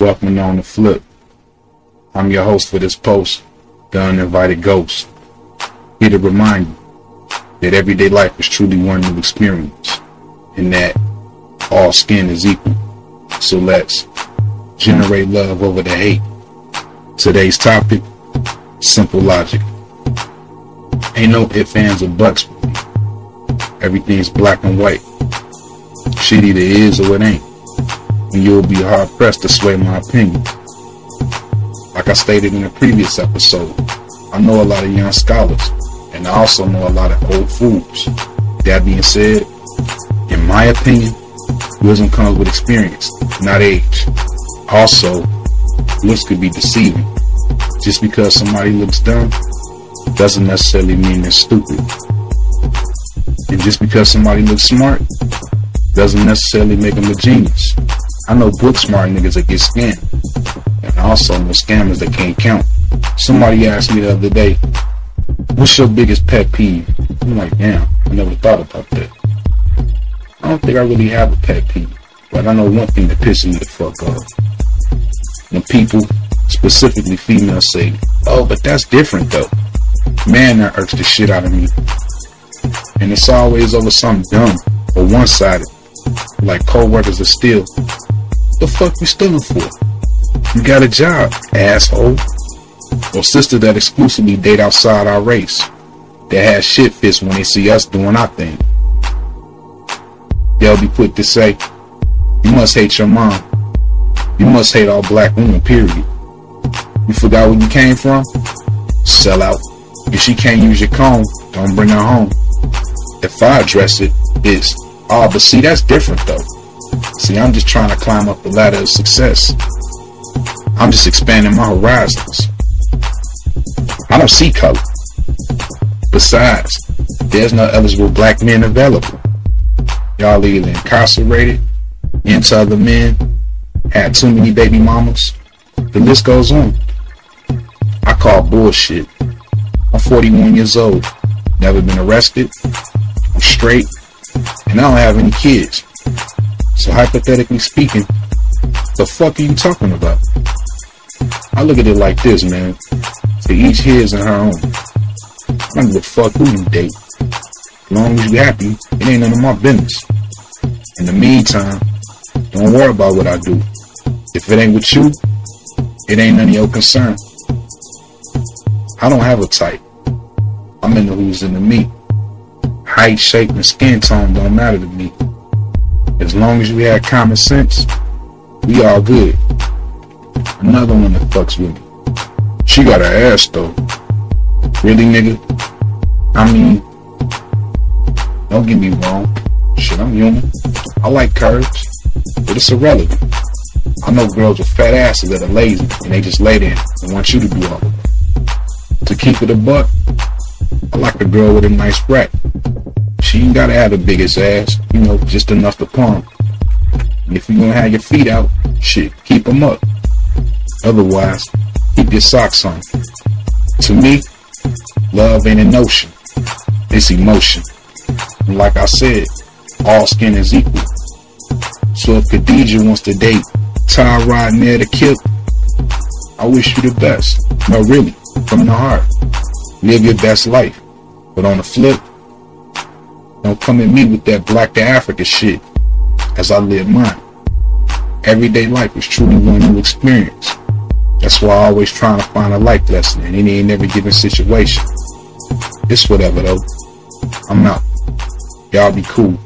Welcome on the flip. I'm your host for this post, the uninvited ghost. Here to remind you that everyday life is truly one new experience and that all skin is equal. So let's generate love over the hate. Today's topic, simple logic. Ain't no ifs, ands, or buts. Everything's black and white. Shit either is or it ain't. And you'll be hard pressed to sway my opinion. Like I stated in a previous episode, I know a lot of young scholars, and I also know a lot of old fools. That being said, in my opinion, wisdom comes with experience, not age. Also, looks could be deceiving. Just because somebody looks dumb doesn't necessarily mean they're stupid. And just because somebody looks smart doesn't necessarily make them a genius. I know book smart niggas that get scammed. And also know scammers that can't count. Somebody asked me the other day, what's your biggest pet peeve? I'm like, damn, I never thought about that. I don't think I really have a pet peeve. But I know one thing that pisses me the fuck off. When people, specifically females, say, oh, but that's different though. Man, that irks the shit out of me. And it's always over something dumb or one-sided. Like co-workers are still. The fuck you stealing for? You got a job, asshole. Or sister that exclusively date outside our race. That has shit fits when they see us doing our thing. They'll be quick to say, you must hate your mom. You must hate all black women, period. You forgot where you came from? Sell out. If she can't use your comb, don't bring her home. If I address it, it's, oh, but see, that's different though. See, I'm just trying to climb up the ladder of success. I'm just expanding my horizons. I don't see color. Besides, there's no eligible black men available. Y'all either incarcerated, into other men, had too many baby mamas. The list goes on. I call bullshit. I'm 41 years old, never been arrested, I'm straight, and I don't have any kids. So hypothetically speaking, the fuck are you talking about? I look at it like this, man. To each his and her own. I don't give a fuck who you date. As long as you happy, it ain't none of my business. In the meantime, don't worry about what I do. If it ain't with you, it ain't none of your concern. I don't have a type. I'm into who's into me. Height, shape, and skin tone don't matter to me. As long as we have common sense, we all good. Another one that fucks with me. She got her ass though. Really, nigga? I mean, don't get me wrong. Shit, I'm human. I like curves, but it's irrelevant. I know girls with fat asses that are lazy and they just lay there and want you to do all it. To keep it a buck, I like a girl with a nice rack. She ain't gotta have the biggest ass, you know, just enough to pump. If you gonna have your feet out, shit, keep them up. Otherwise, keep your socks on. To me, love ain't a notion, it's emotion. And like I said, all skin is equal. So if Khadijah wants to date Ty Rod near the Kip, I wish you the best. No, really, from the heart. Live your best life. But on the flip, don't come at me with that black to Africa shit as I live mine. Everyday life is truly one new experience. That's why I always trying to find a life lesson in any and every given situation. It's whatever though. I'm out. Y'all be cool.